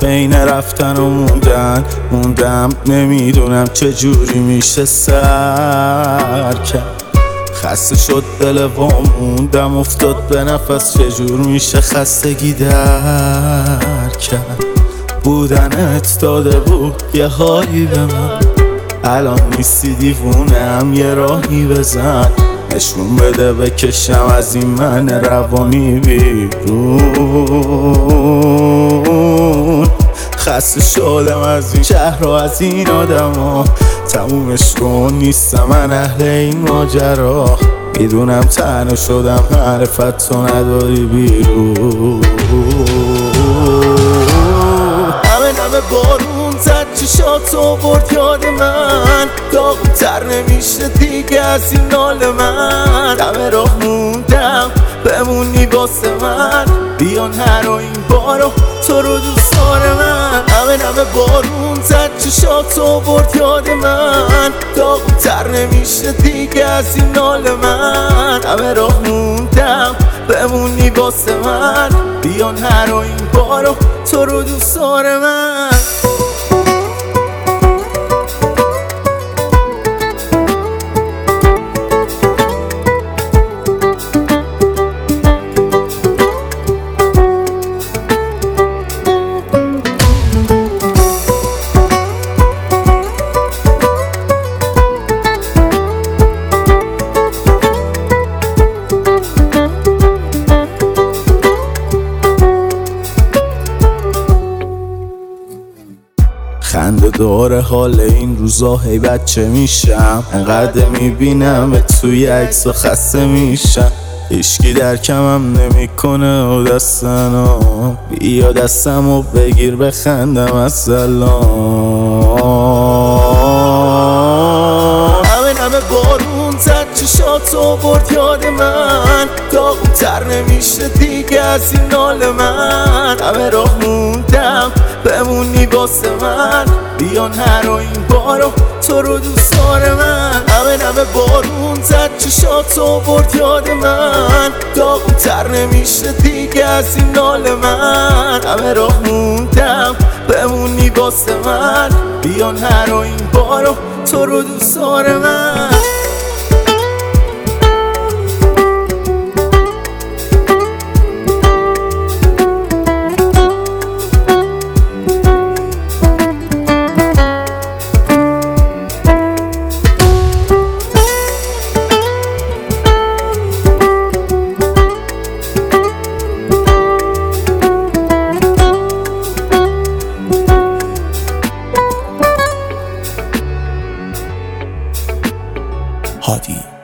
بین رفتن و موندن. موندم نمی‌دونم چه جوری میشه سر کرد. خسته شد دل و موندم افتاد به نفس. چجور میشه خستگی در کرد. بودنت داده بود یه حالی به من. الان نیستی دیوونم یه راهی بزن. نشون بده بکشم از این من روانی بیرون. خسته شدم از این شهر و از این آدم ها. تمومش کن نیستم من اهل این ماجرا. می‌دونم تنها شدم معرفت تو نداری بیرون. همه نمه بارون زد چشاتو برد یاد من. تر نمیشه دیگه از این نال من. دم راه موندم بمونی واسه من. بیان هر و این بارو. تو رو دوست من همه نمه بارون زد. چشاتو برد یاد من. تر نمیشه دیگه از این نال من. همه راه موندم. بمونی واسه من. بیان هر و این بارو. تو رو دوست من خنده داره حال این روزا هی بچه میشم. انقدر می‌بینم به توی عکس و خسته میشم. هیچکی در کمم نمی‌کنه و دستنم بیا دستم و بگیر بخندم از سلام. همه نمه بارون زد چشاتو برد یاد من. تر نمیشه دیگه از این نال من. همه راه واسه من. بیان هر و این بارو. تو رو دوست من همه نمه بارون زد چشاتو برد یاد من. تر نمیشه دیگه از این نال من. همه راه موندم. بمونی واسه من. بیان هر و این بارو. تو رو دوست من طموحاتي